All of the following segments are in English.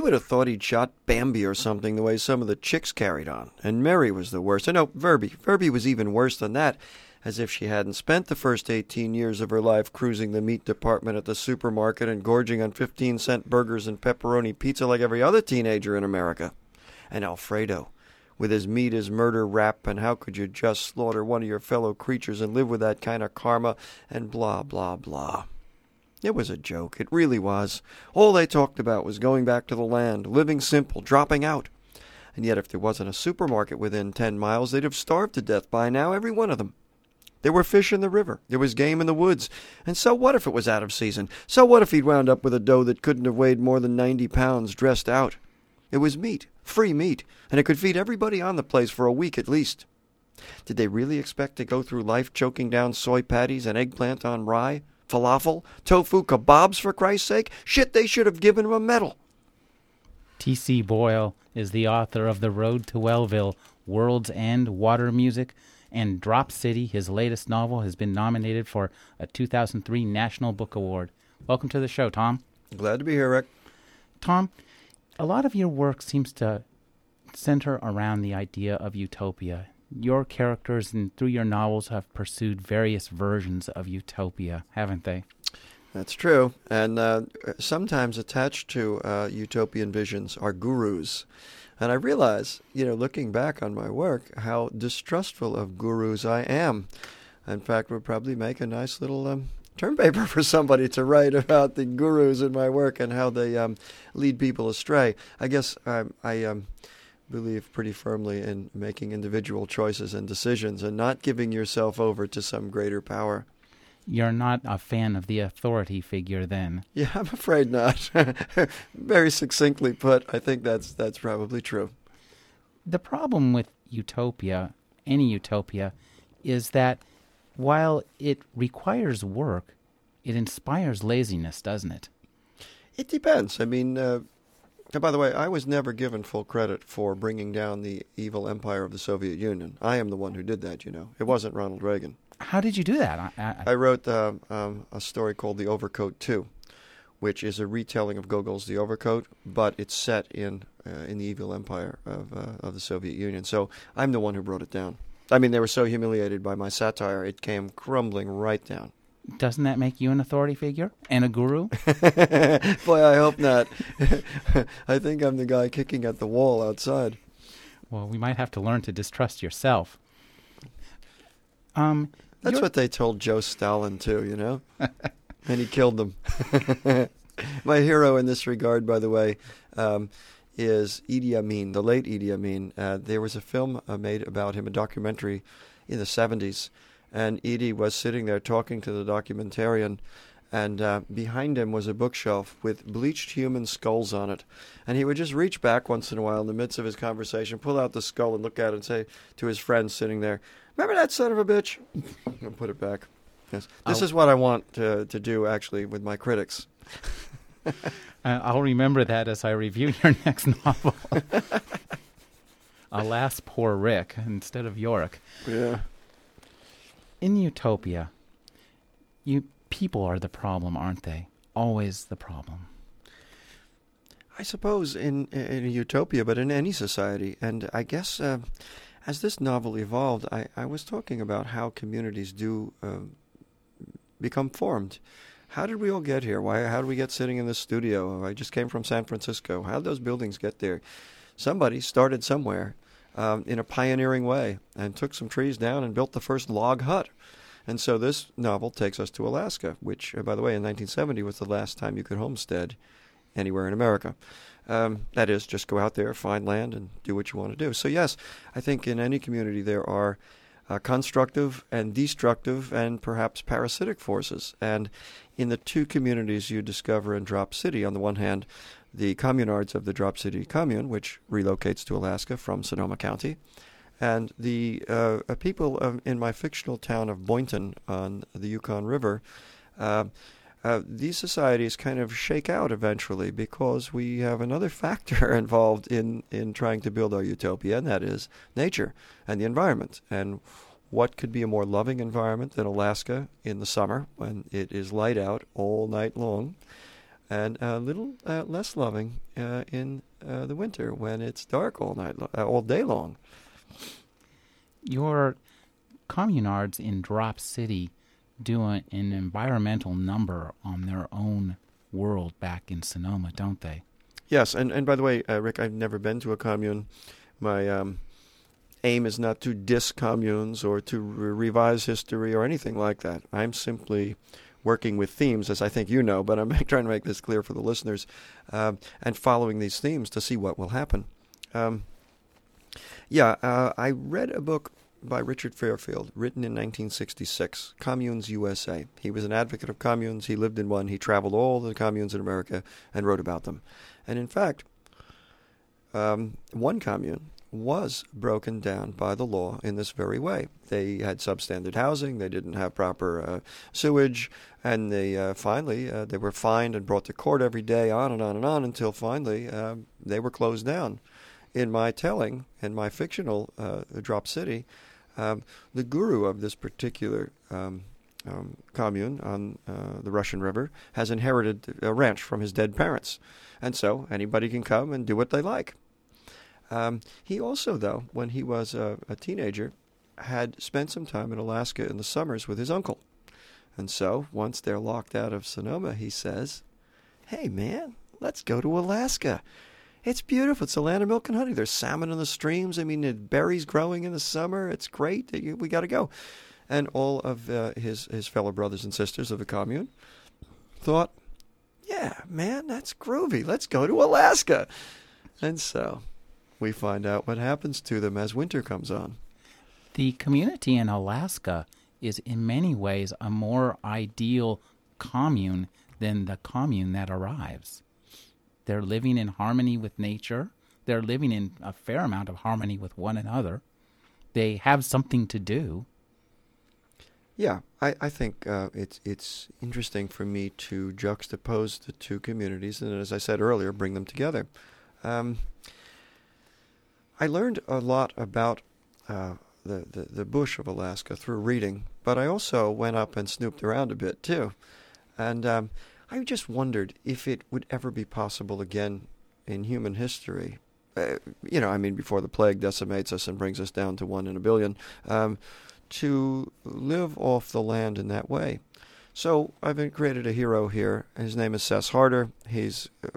You would have thought he'd shot Bambi or something the way some of the chicks carried on. And Mary was the worst. And no, Verbie. Verbie was even worse than that, as if she hadn't spent the first 18 years of her life cruising the meat department at the supermarket and gorging on 15 cent burgers and pepperoni pizza like every other teenager in America. And Alfredo with his meat is murder rap, and how could you just slaughter one of your fellow creatures and live with that kind of karma, and blah, blah, blah. It was a joke. It really was. All they talked about was going back to the land, living simple, dropping out. And yet, if there wasn't a supermarket within ten miles, they'd have starved to death by now, every one of them. There were fish in the river. There was game in the woods. And so what if it was out of season? So what if he'd wound up with a doe that couldn't have weighed more than ninety pounds dressed out? It was meat, free meat, and it could feed everybody on the place for a week at least. Did they really expect to go through life choking down soy patties and eggplant on rye? Falafel? Tofu kebabs, for Christ's sake? Shit, they should have given him a medal. T.C. Boyle is the author of The Road to Wellville, World's End, Water Music, and Drop City. His latest novel has been nominated for a 2003 National Book Award. Welcome to the show, Tom. Glad to be here, Rick. Tom, a lot of your work seems to center around the idea of utopia. Your characters and through your novels have pursued various versions of utopia, haven't they? That's true. And uh, sometimes attached to uh, utopian visions are gurus. And I realize, you know, looking back on my work, how distrustful of gurus I am. In fact, would probably make a nice little um, term paper for somebody to write about the gurus in my work and how they um, lead people astray. I guess um, I um, believe pretty firmly in making individual choices and decisions and not giving yourself over to some greater power. You're not a fan of the authority figure, then? Yeah, I'm afraid not. Very succinctly put, I think that's that's probably true. The problem with utopia, any utopia, is that while it requires work, it inspires laziness, doesn't it? It depends. I mean, uh, by the way, I was never given full credit for bringing down the evil empire of the Soviet Union. I am the one who did that, you know. It wasn't Ronald Reagan. How did you do that? I, I, I wrote uh, um, a story called The Overcoat 2, which is a retelling of Gogol's The Overcoat, but it's set in uh, in the evil empire of, uh, of the Soviet Union. So I'm the one who brought it down. I mean, they were so humiliated by my satire, it came crumbling right down. Doesn't that make you an authority figure and a guru? Boy, I hope not. I think I'm the guy kicking at the wall outside. Well, we might have to learn to distrust yourself. Um, That's what they told Joe Stalin, too, you know? and he killed them. My hero in this regard, by the way, um, is Idi Amin, the late Idi Amin. Uh, there was a film uh, made about him, a documentary in the 70s, and Idi was sitting there talking to the documentarian, and uh, behind him was a bookshelf with bleached human skulls on it. And he would just reach back once in a while in the midst of his conversation, pull out the skull, and look at it and say to his friend sitting there, Remember that son of a bitch? and put it back. Yes. This I'll, is what I want to, to do, actually, with my critics. I'll remember that as I review your next novel. Alas, poor Rick instead of Yorick. Yeah. In Utopia, you people are the problem, aren't they? Always the problem. I suppose in in utopia, but in any society, and I guess uh, as this novel evolved, I, I was talking about how communities do uh, become formed. How did we all get here? Why? How did we get sitting in this studio? I just came from San Francisco. How did those buildings get there? Somebody started somewhere um, in a pioneering way and took some trees down and built the first log hut. And so this novel takes us to Alaska, which, uh, by the way, in 1970 was the last time you could homestead anywhere in America. Um, that is, just go out there, find land, and do what you want to do. So, yes, I think in any community there are uh, constructive and destructive and perhaps parasitic forces. And in the two communities you discover in Drop City, on the one hand, the communards of the Drop City commune, which relocates to Alaska from Sonoma County, and the uh, people of, in my fictional town of Boynton on the Yukon River. Uh, uh, these societies kind of shake out eventually because we have another factor involved in, in trying to build our utopia, and that is nature and the environment. And what could be a more loving environment than Alaska in the summer when it is light out all night long? And a little uh, less loving uh, in uh, the winter when it's dark all night, lo- uh, all day long. Your communards in Drop City do a, an environmental number on their own world back in Sonoma, don't they? Yes, and, and by the way, uh, Rick, I've never been to a commune. My um, aim is not to diss communes or to re- revise history or anything like that. I'm simply working with themes, as I think you know, but I'm trying to make this clear for the listeners, um, and following these themes to see what will happen. Um, yeah, uh, I read a book by Richard Fairfield, written in 1966, Communes USA. He was an advocate of communes. He lived in one. He traveled all the communes in America and wrote about them. And in fact, um, one commune was broken down by the law in this very way. They had substandard housing, they didn't have proper uh, sewage, and they uh, finally uh, they were fined and brought to court every day, on and on and on, until finally um, they were closed down. In my telling, in my fictional uh, Drop City, um, the guru of this particular um, um, commune on uh, the Russian River has inherited a ranch from his dead parents, and so anybody can come and do what they like. Um, he also, though, when he was a, a, teenager, had spent some time in Alaska in the summers with his uncle. And so, once they're locked out of Sonoma, he says, Hey, man, let's go to Alaska. It's beautiful. It's the land of milk and honey. There's salmon in the streams. I mean, berries growing in the summer. It's great. We got to go. And all of uh, his, his fellow brothers and sisters of the commune thought, Yeah, man, that's groovy. Let's go to Alaska. And so we find out what happens to them as winter comes on. The community in Alaska is in many ways a more ideal commune than the commune that arrives. They're living in harmony with nature. They're living in a fair amount of harmony with one another. They have something to do. Yeah, I, I think uh, it's it's interesting for me to juxtapose the two communities and, as I said earlier, bring them together. Um, I learned a lot about uh, the, the, the bush of Alaska through reading, but I also went up and snooped around a bit too. And um, I just wondered if it would ever be possible again in human history. Uh, you know, I mean, before the plague decimates us and brings us down to one in a billion, um, to live off the land in that way. So I've created a hero here. His name is Sess Harder. He's uh,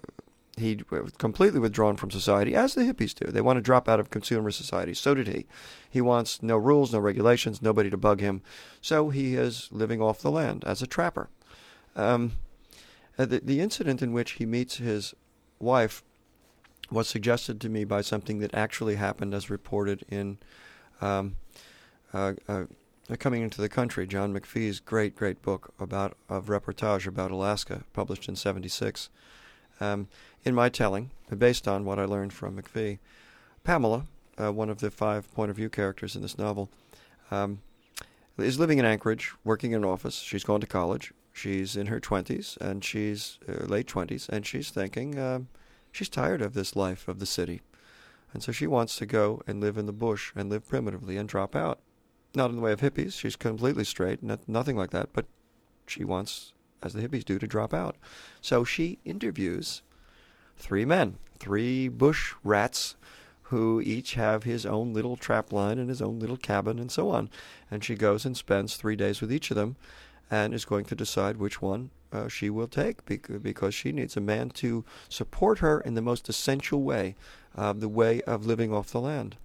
he completely withdrawn from society, as the hippies do. They want to drop out of consumer society. So did he. He wants no rules, no regulations, nobody to bug him. So he is living off the land as a trapper. Um, uh, the, the incident in which he meets his wife was suggested to me by something that actually happened as reported in um, uh, uh, Coming into the Country, John McPhee's great, great book about of reportage about Alaska, published in 76. Um, in my telling, based on what I learned from McPhee, Pamela, uh, one of the five point of view characters in this novel, um, is living in Anchorage, working in an office. She's gone to college. She's in her 20s, and she's uh, late 20s, and she's thinking uh, she's tired of this life of the city. And so she wants to go and live in the bush and live primitively and drop out. Not in the way of hippies. She's completely straight, not, nothing like that, but she wants as the hippies do, to drop out. So she interviews three men, three bush rats who each have his own little trap line and his own little cabin and so on. And she goes and spends three days with each of them and is going to decide which one uh, she will take because she needs a man to support her in the most essential way, uh, the way of living off the land.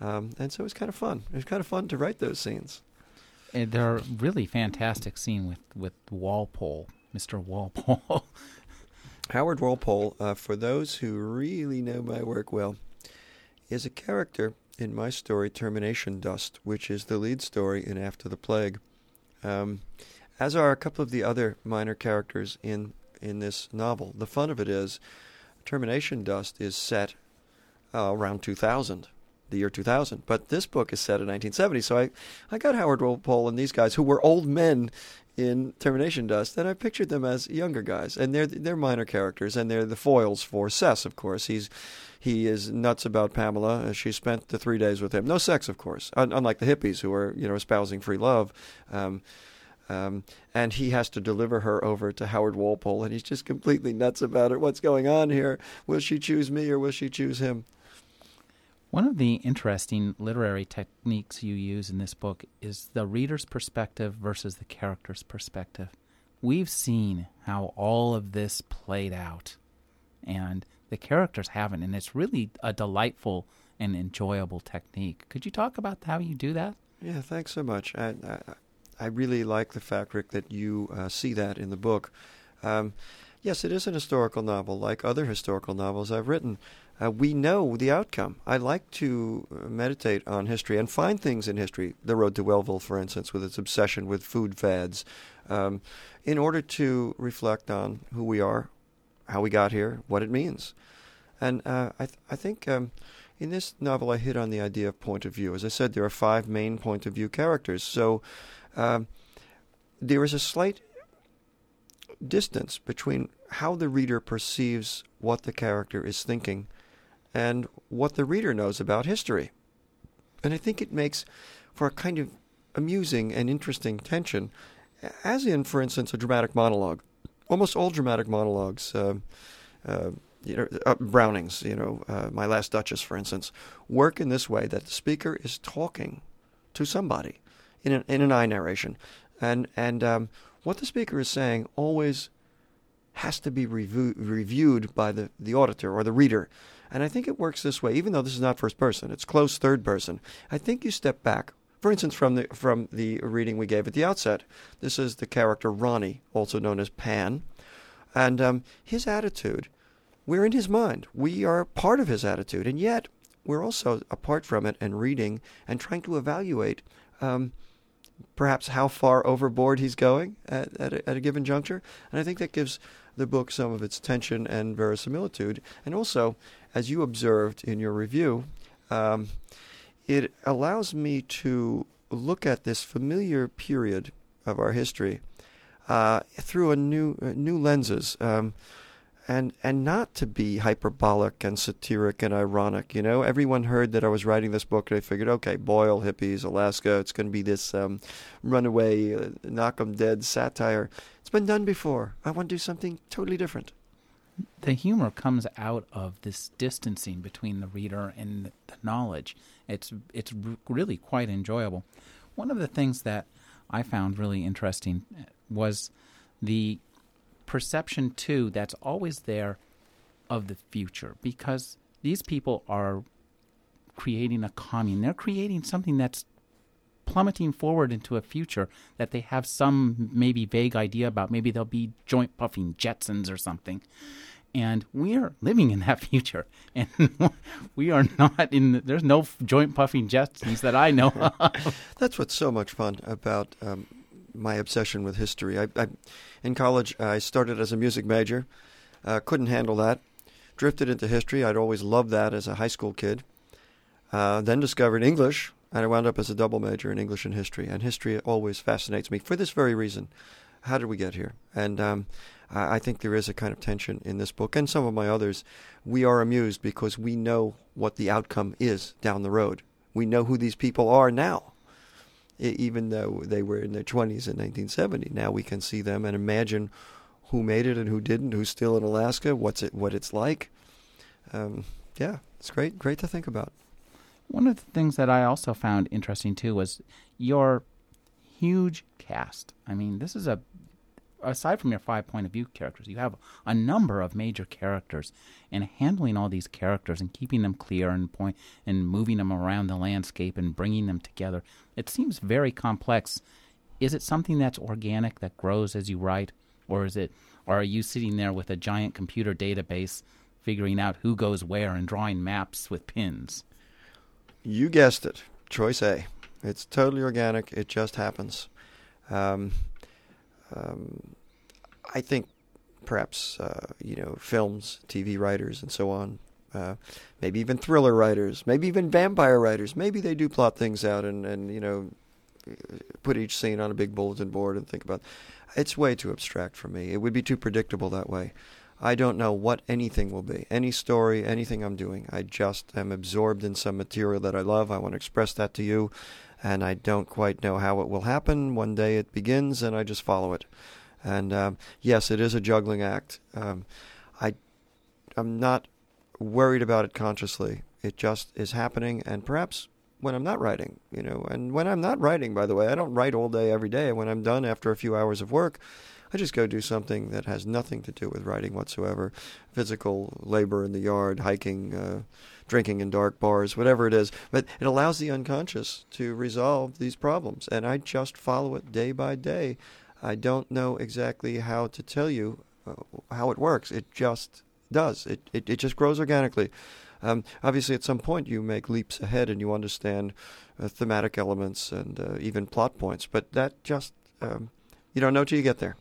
Um, and so it's kind of fun. It's kind of fun to write those scenes they're really fantastic scene with with Walpole, Mr. Walpole. Howard Walpole, uh, for those who really know my work well, is a character in my story Termination Dust, which is the lead story in After the Plague. Um, as are a couple of the other minor characters in in this novel. The fun of it is, Termination Dust is set uh, around 2000, the year 2000. But this book is set in 1970. So I, I got Howard Walpole and these guys who were old men in Termination Dust, and I pictured them as younger guys, and they're they're minor characters, and they're the foils for Sess, of course. He's he is nuts about Pamela. She spent the three days with him. No sex, of course, unlike the hippies who are you know espousing free love. Um, Um, and he has to deliver her over to Howard Walpole, and he's just completely nuts about it. What's going on here? Will she choose me or will she choose him? One of the interesting literary techniques you use in this book is the reader's perspective versus the character's perspective. We've seen how all of this played out, and the characters haven't, and it's really a delightful and enjoyable technique. Could you talk about how you do that? Yeah, thanks so much. I, I, I really like the fact, Rick, that you uh, see that in the book. Um, yes, it is an historical novel, like other historical novels I've written. Uh, we know the outcome. I like to uh, meditate on history and find things in history. The Road to Wellville, for instance, with its obsession with food fads, um, in order to reflect on who we are, how we got here, what it means. And uh, I, th- I think um, in this novel, I hit on the idea of point of view. As I said, there are five main point of view characters. So um, there is a slight distance between how the reader perceives what the character is thinking and what the reader knows about history. And I think it makes for a kind of amusing and interesting tension, as in, for instance, a dramatic monologue. Almost all dramatic monologues, uh, uh, you know, uh, Browning's, you know, uh, My Last Duchess, for instance, work in this way that the speaker is talking to somebody in an, in an I narration, and and um, what the speaker is saying always has to be reviewed by the, the auditor or the reader. And I think it works this way, even though this is not first person, it's close third person. I think you step back. For instance, from the from the reading we gave at the outset, this is the character Ronnie, also known as Pan, and um, his attitude. We're in his mind. We are part of his attitude, and yet we're also apart from it and reading and trying to evaluate um, perhaps how far overboard he's going at, at a, at, a, given juncture. And I think that gives the book some of its tension and verisimilitude. And also, as you observed in your review, um, it allows me to look at this familiar period of our history uh, through a new uh, new lenses. Um, and and not to be hyperbolic and satiric and ironic. You know, everyone heard that I was writing this book, and they figured, okay, Boyle, hippies, Alaska, it's going to be this um, runaway, uh, knock 'em dead satire. It's been done before. I want to do something totally different. The humor comes out of this distancing between the reader and the knowledge. It's it's really quite enjoyable. One of the things that I found really interesting uh, was the perception too that's always there of the future because these people are creating a commune. They're creating something that's plummeting forward into a future that they have some maybe vague idea about. Maybe they'll be joint puffing Jetsons or something. And we are living in that future, and we are not in. The, there's no joint puffing Jetsons that I know. Of. That's what's so much fun about um, my obsession with history. I, I, in college, I started as a music major, uh, couldn't handle that, drifted into history. I'd always loved that as a high school kid. Uh, then discovered English, and I wound up as a double major in English and history. And history always fascinates me for this very reason. How did we get here? And um, I, think there is a kind of tension in this book and some of my others. We are amused because we know what the outcome is down the road. We know who these people are now even though they were in their 20s in 1970. Now we can see them and imagine who made it and who didn't, who's still in Alaska, what's it, what it's like. Um, yeah, it's great, great to think about. One of the things that I also found interesting too was your huge cast. I mean, this is a aside from your five point of view characters, you have a number of major characters, and handling all these characters and keeping them clear and point and moving them around the landscape and bringing them together, it seems very complex. Is it something that's organic that grows as you write, or is it, or are you sitting there with a giant computer database, figuring out who goes where and drawing maps with pins? You guessed it. Choice A. It's totally organic. It just happens. Um, um, I think perhaps uh, you know films, TV writers, and so on. Uh, maybe even thriller writers, maybe even vampire writers. Maybe they do plot things out and, and you know put each scene on a big bulletin board and think about. It's way too abstract for me. It would be too predictable that way. I don't know what anything will be, any story, anything I'm doing. I just am absorbed in some material that I love. I want to express that to you, and I don't quite know how it will happen. One day it begins, and I just follow it. And um, yes, it is a juggling act. Um, I, I'm not worried about it consciously. It just is happening, and perhaps when I'm not writing, you know, and when I'm not writing, by the way, I don't write all day every day. When I'm done after a few hours of work, I just go do something that has nothing to do with writing whatsoever. Physical labor in the yard, hiking, uh, drinking in dark bars, whatever it is. But it allows the unconscious to resolve these problems. And I just follow it day by day. I don't know exactly how to tell you uh, how it works. It just does. It, it, it just grows organically. Um, obviously, at some point, you make leaps ahead and you understand uh, thematic elements and uh, even plot points. But that just, um, you don't know till you get there.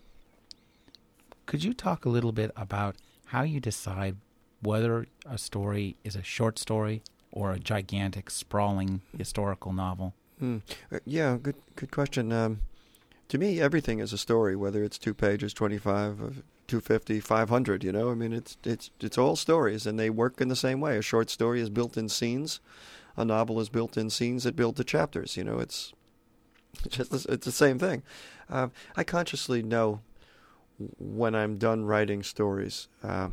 Could you talk a little bit about how you decide whether a story is a short story or a gigantic, sprawling historical novel? Mm. yeah, good good question. Um, to me, everything is a story, whether it's two pages, 25, 250, 500, you know? I mean, it's, it's, it's all stories, and they work in the same way. A short story is built in scenes. A novel is built in scenes that build the chapters. You know, it's, it's just it's the same thing. Uh, I consciously know when I'm done writing stories. Uh,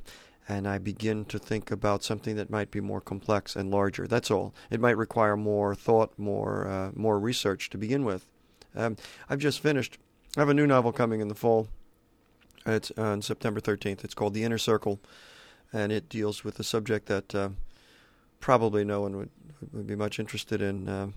and I begin to think about something that might be more complex and larger. That's all. It might require more thought, more uh, more research to begin with. Um, I've just finished. I have a new novel coming in the fall. It's on September 13th. It's called The Inner Circle, and it deals with a subject that uh, probably no one would would be much interested in.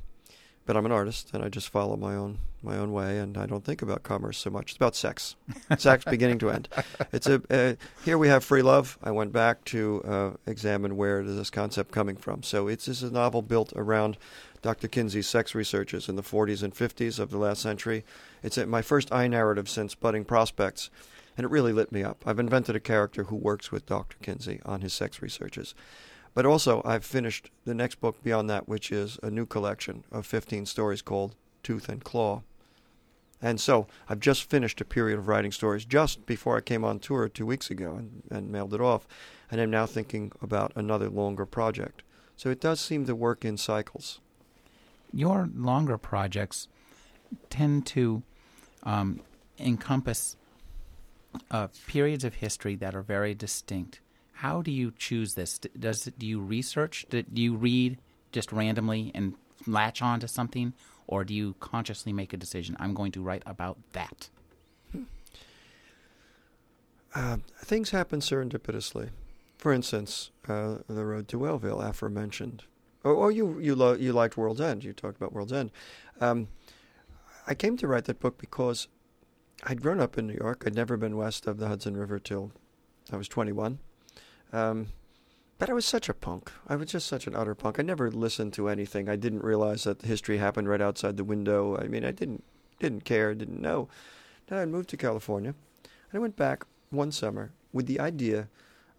But I'm an artist and I just follow my own my own way and I don't think about commerce so much. It's about sex, sex beginning to end. It's a uh, here we have free love. I went back to uh, examine where is this concept coming from. So it's this is a novel built around Dr. Kinsey's sex researches in the 40s and 50s of the last century. It's my first I narrative since Budding Prospects, and it really lit me up. I've invented a character who works with Dr. Kinsey on his sex researches. But also, I've finished the next book beyond that, which is a new collection of 15 stories called Tooth and Claw. And so I've just finished a period of writing stories just before I came on tour two weeks ago and, and mailed it off. And I'm now thinking about another longer project. So it does seem to work in cycles. Your longer projects tend to um, encompass uh, periods of history that are very distinct how do you choose this? Does do you research? Do you read just randomly and latch on to something, or do you consciously make a decision? I'm going to write about that. Uh, things happen serendipitously. For instance, uh, the road to Wellville, aforementioned, or, or you you lo- you liked World's End. You talked about World's End. Um, I came to write that book because I'd grown up in New York. I'd never been west of the Hudson River till I was 21. Um, but I was such a punk. I was just such an utter punk. I never listened to anything. I didn't realize that history happened right outside the window. I mean, I didn't didn't care, didn't know. Then I moved to California, and I went back one summer with the idea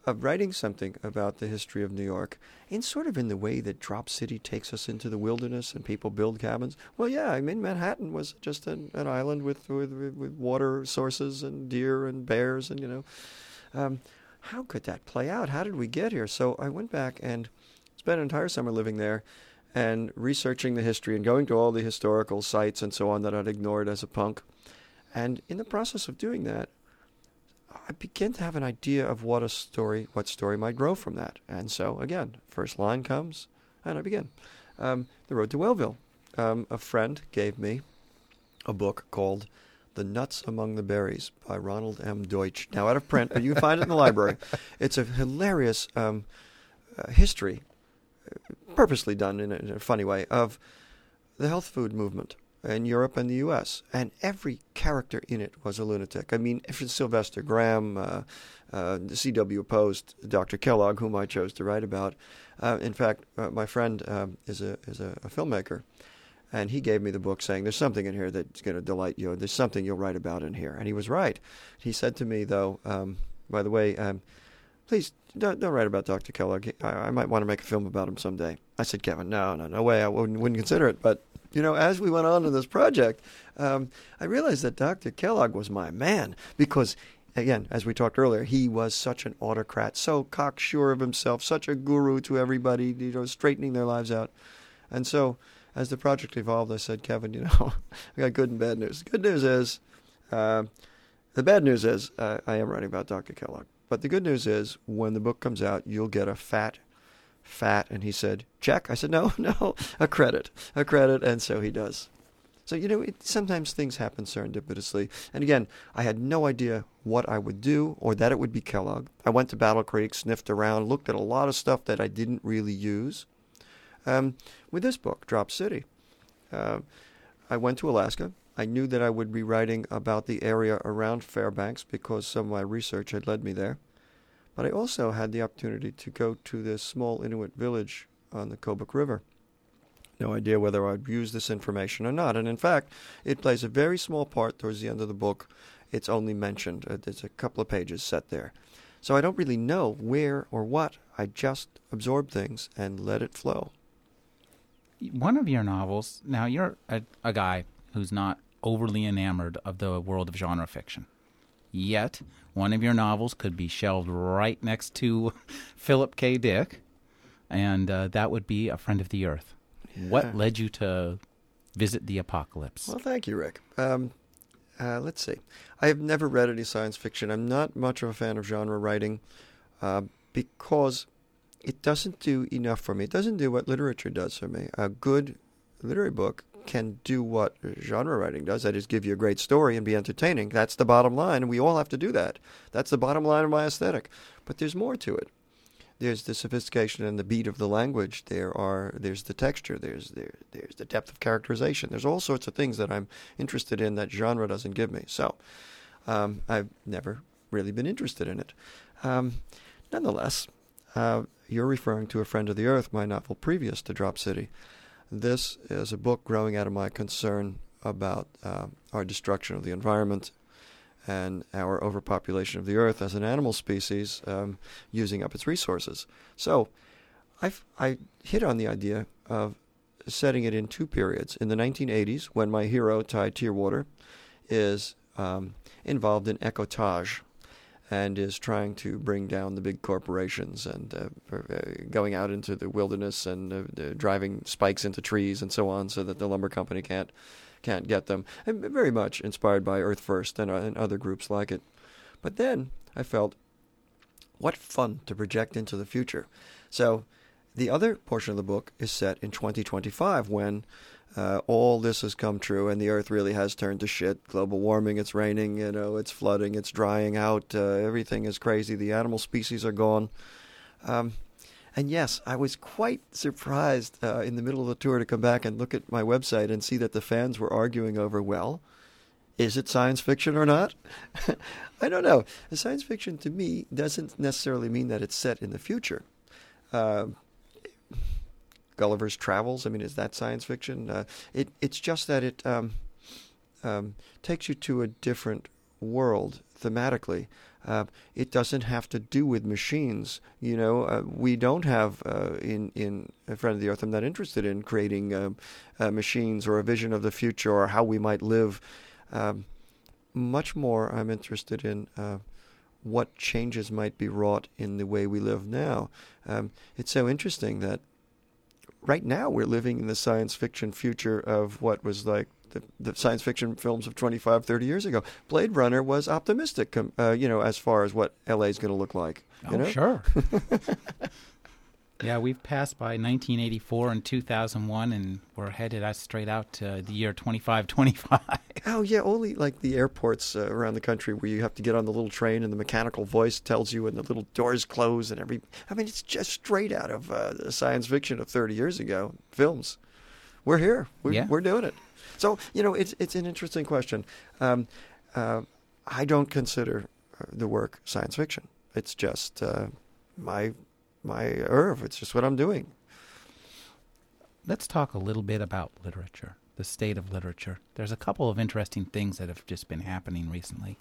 of writing something about the history of New York, in sort of in the way that Drop City takes us into the wilderness and people build cabins. Well, yeah, I mean Manhattan was just an, an island with, with with water sources and deer and bears and you know. Um, how could that play out? How did we get here? So I went back and spent an entire summer living there and researching the history and going to all the historical sites and so on that I'd ignored as a punk. And in the process of doing that, I began to have an idea of what a story, what story might grow from that. And so again, first line comes, and I begin. Um, the Road to Wellville. Um, a friend gave me a book called the Nuts Among the Berries by Ronald M. Deutsch. Now out of print, but you can find it in the library. It's a hilarious um, uh, history, purposely done in a, in a, funny way, of the health food movement in Europe and the U.S. And every character in it was a lunatic. I mean, if it's Sylvester Graham, uh, uh, C.W. opposed Dr. Kellogg, whom I chose to write about. Uh, in fact, uh, my friend um, is a is a, a filmmaker and he gave me the book saying, There's something in here that's going to delight you. There's something you'll write about in here. And he was right. He said to me, though, um, by the way, um, please don't, don't, write about Dr. Kellogg. I, I, might want to make a film about him someday. I said, Kevin, no, no, no way. I wouldn't, wouldn't consider it. But, you know, as we went on in this project, um, I realized that Dr. Kellogg was my man because again, as we talked earlier, he was such an autocrat, so cocksure of himself, such a guru to everybody, you know, straightening their lives out. And so as the project evolved, I said, Kevin, you know, I got good and bad news. The good news is, uh, the bad news is, uh, I am writing about Dr. Kellogg. But the good news is, when the book comes out, you'll get a fat, fat. And he said, check. I said, no, no, a credit, a credit. And so he does. So, you know, it, sometimes things happen serendipitously. And again, I had no idea what I would do or that it would be Kellogg. I went to Battle Creek, sniffed around, looked at a lot of stuff that I didn't really use. Um, with this book, Drop City, uh, I went to Alaska. I knew that I would be writing about the area around Fairbanks because some of my research had led me there. But I also had the opportunity to go to this small Inuit village on the Kobuk River. No idea whether I'd use this information or not. And in fact, it plays a very small part towards the end of the book. It's only mentioned. Uh, there's a couple of pages set there. So I don't really know where or what. I just absorb things and let it flow. One of your novels, now you're a, a guy who's not overly enamored of the world of genre fiction. Yet, one of your novels could be shelved right next to Philip K. Dick, and uh, that would be A Friend of the Earth. Yeah. What led you to visit the apocalypse? Well, thank you, Rick. Um, uh, let's see. I have never read any science fiction. I'm not much of a fan of genre writing uh, because it doesn't do enough for me. It doesn't do what literature does for me. A good literary book can do what genre writing does. That is, give you a great story and be entertaining. That's the bottom line, and we all have to do that. That's the bottom line of my aesthetic. But there's more to it. There's the sophistication and the beat of the language. There are there's the texture. There's there, there's the depth of characterization. There's all sorts of things that I'm interested in that genre doesn't give me. So um, I've never really been interested in it. Um, nonetheless, uh, you're referring to a friend of the earth, my novel previous to Drop City. This is a book growing out of my concern about uh, our destruction of the environment and our overpopulation of the earth as an animal species um, using up its resources. So I've, I hit on the idea of setting it in two periods. In the 1980s, when my hero, Ty Tierwater, is um, involved in ecotage, and is trying to bring down the big corporations and uh, uh, going out into the wilderness and uh, driving spikes into trees and so on, so that the lumber company can't can't get them. And very much inspired by Earth First and, uh, and other groups like it. But then I felt, what fun to project into the future. So the other portion of the book is set in 2025 when uh, all this has come true, and the Earth really has turned to shit. Global warming, it's raining, you know, it's flooding, it's drying out. Uh, everything is crazy. The animal species are gone. Um, and yes, I was quite surprised uh, in the middle of the tour to come back and look at my website and see that the fans were arguing over, well, is it science fiction or not? I don't know. Science fiction to me doesn't necessarily mean that it's set in the future. Gulliver's Travels. I mean, is that science fiction? Uh, it it's just that it um, um, takes you to a different world thematically. Uh, it doesn't have to do with machines. You know, uh, we don't have uh, in in a friend of the earth. I'm not interested in creating um, uh, machines or a vision of the future or how we might live. Um, much more, I'm interested in uh, what changes might be wrought in the way we live now. Um, it's so interesting that right now we're living in the science fiction future of what was like the, the science fiction films of 25, 30 years ago. Blade Runner was optimistic, uh, you know, as far as what LA is going to look like. oh, know? sure. yeah, we've passed by 1984 and 2001, and we're headed out straight out to the year 2525. Oh yeah, only like the airports uh, around the country where you have to get on the little train and the mechanical voice tells you and the little doors close and every. I mean, it's just straight out of uh, the science fiction of 30 years ago films. We're here. We're, Yeah. we're doing it. So you know, it's it's an interesting question. Um, uh, I don't consider uh, the work science fiction. It's just uh, my my herb. It's just what I'm doing. Let's talk a little bit about literature, the state of literature. There's a couple of interesting things that have just been happening recently.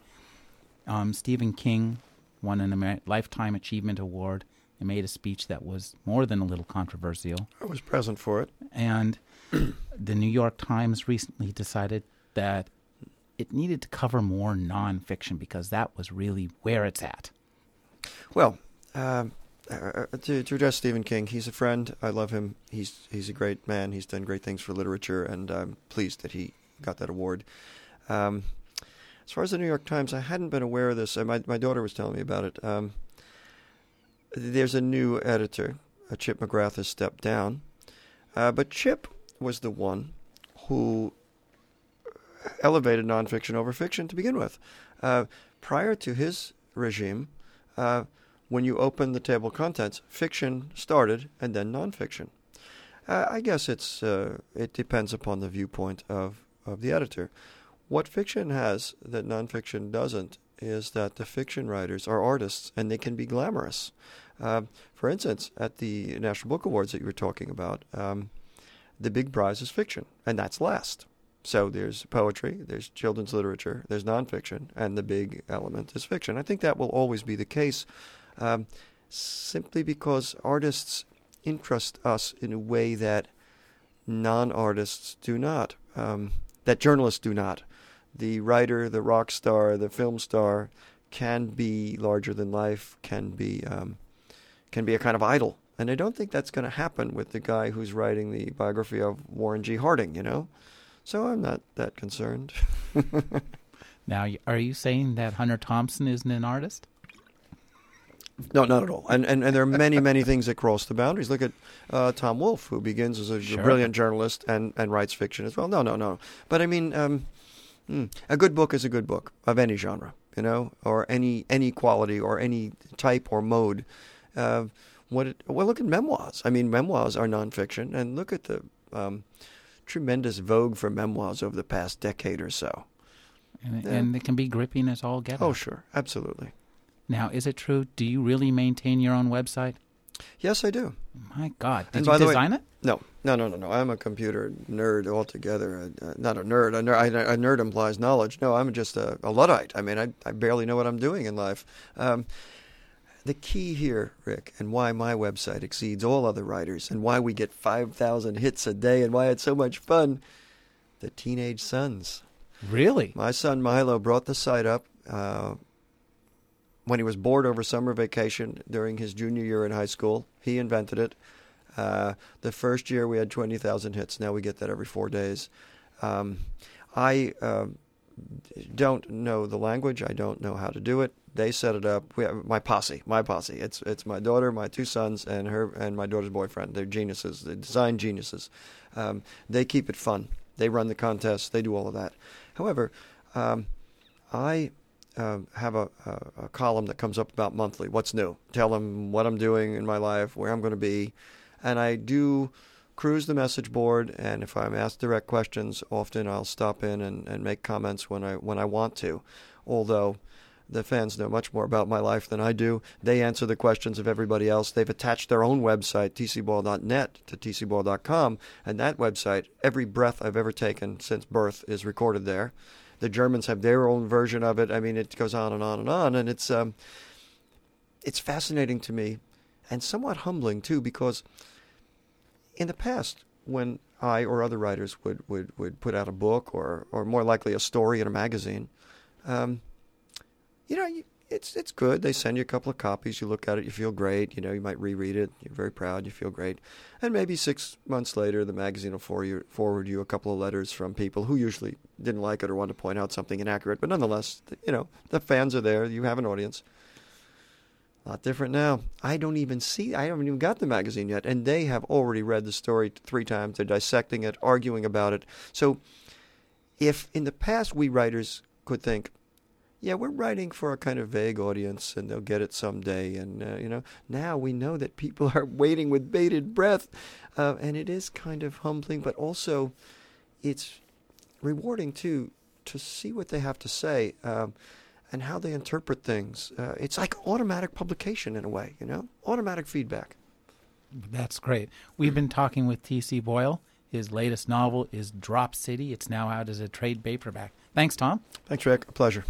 Um, Stephen King won a Amer- Lifetime Achievement Award and made a speech that was more than a little controversial. I was present for it. And the New York Times recently decided that it needed to cover more nonfiction because that was really where it's at. Well, um, uh, to, to address Stephen King, he's a friend. I love him. He's he's a great man. He's done great things for literature, and I'm pleased that he got that award. Um, as far as the New York Times, I hadn't been aware of this. My my daughter was telling me about it. Um, there's a new editor. Uh, Chip McGrath has stepped down, uh, but Chip was the one who elevated nonfiction over fiction to begin with. Uh, prior to his regime, uh, when you open the table of contents, fiction started and then nonfiction. Uh, I guess it's uh, it depends upon the viewpoint of, of the editor. What fiction has that nonfiction doesn't is that the fiction writers are artists and they can be glamorous. Uh, for instance, at the National Book Awards that you were talking about, um, the big prize is fiction, and that's last. So there's poetry, there's children's literature, there's nonfiction, and the big element is fiction. I think that will always be the case, um, simply because artists interest us in a way that non-artists do not, um, that journalists do not. The writer, the rock star, the film star can be larger than life, can be um, can be a kind of idol, and I don't think that's going to happen with the guy who's writing the biography of Warren G. Harding. You know. So I'm not that concerned. now, are you saying that Hunter Thompson isn't an artist? No, not at all. And, and and there are many many things that cross the boundaries. Look at uh, Tom Wolfe, who begins as a sure. brilliant journalist and, and writes fiction as well. No, no, no. But I mean, um, hmm, a good book is a good book of any genre, you know, or any any quality or any type or mode. Uh, what it, well, look at memoirs. I mean, memoirs are nonfiction, and look at the um, tremendous vogue for memoirs over the past decade or so. And, yeah. and it can be gripping as all get. Oh, sure, absolutely. Now, is it true? Do you really maintain your own website? Yes, I do. My God, did and you design way, it? No, no, no, no, no. I'm a computer nerd altogether. Uh, not a nerd. A nerd, a nerd implies knowledge. No, I'm just a, a luddite. I mean, I, I barely know what I'm doing in life. Um, the key here, Rick, and why my website exceeds all other writers, and why we get 5,000 hits a day, and why it's so much fun the teenage sons. Really? My son Milo brought the site up uh, when he was bored over summer vacation during his junior year in high school. He invented it. Uh, the first year we had 20,000 hits. Now we get that every four days. Um, I uh, don't know the language. I don't know how to do it. They set it up. We have my posse, my posse. It's it's my daughter, my two sons, and her and my daughter's boyfriend. They're geniuses. They're design geniuses. Um, they keep it fun. They run the contests. They do all of that. However, um, I uh, have a, a, a, column that comes up about monthly. What's new? Tell them what I'm doing in my life, where I'm going to be, and I do cruise the message board. And if I'm asked direct questions, often I'll stop in and, and make comments when I when I want to. Although the fans know much more about my life than I do. They answer the questions of everybody else. They've attached their own website, tcboyle.net, to tcboyle.com. and that website, every breath I've ever taken since birth is recorded there. The Germans have their own version of it. I mean, it goes on and on and on, and it's um, it's fascinating to me, and somewhat humbling too, because in the past, when I or other writers would, would, would put out a book or, or more likely a story in a magazine, um, you know, it's it's good. They send you a couple of copies. You look at it, you feel great. You know, you might reread it. You're very proud. You feel great. And maybe six months later, the magazine will forward you, forward you a couple of letters from people who usually didn't like it or wanted to point out something inaccurate. But nonetheless, you know, the fans are there. You have an audience. A lot different now. I don't even see. I haven't even got the magazine yet, and they have already read the story three times. They're dissecting it, arguing about it. So, if in the past we writers could think, yeah, we're writing for a kind of vague audience, and they'll get it someday. And uh, you know, now we know that people are waiting with bated breath, uh, and it is kind of humbling, but also it's rewarding too to see what they have to say um, and how they interpret things. Uh, it's like automatic publication in a way, you know, automatic feedback. That's great. We've been talking with T.C. Boyle. His latest novel is Drop City. It's now out as a trade paperback. Thanks, Tom. Thanks, Rick. A pleasure.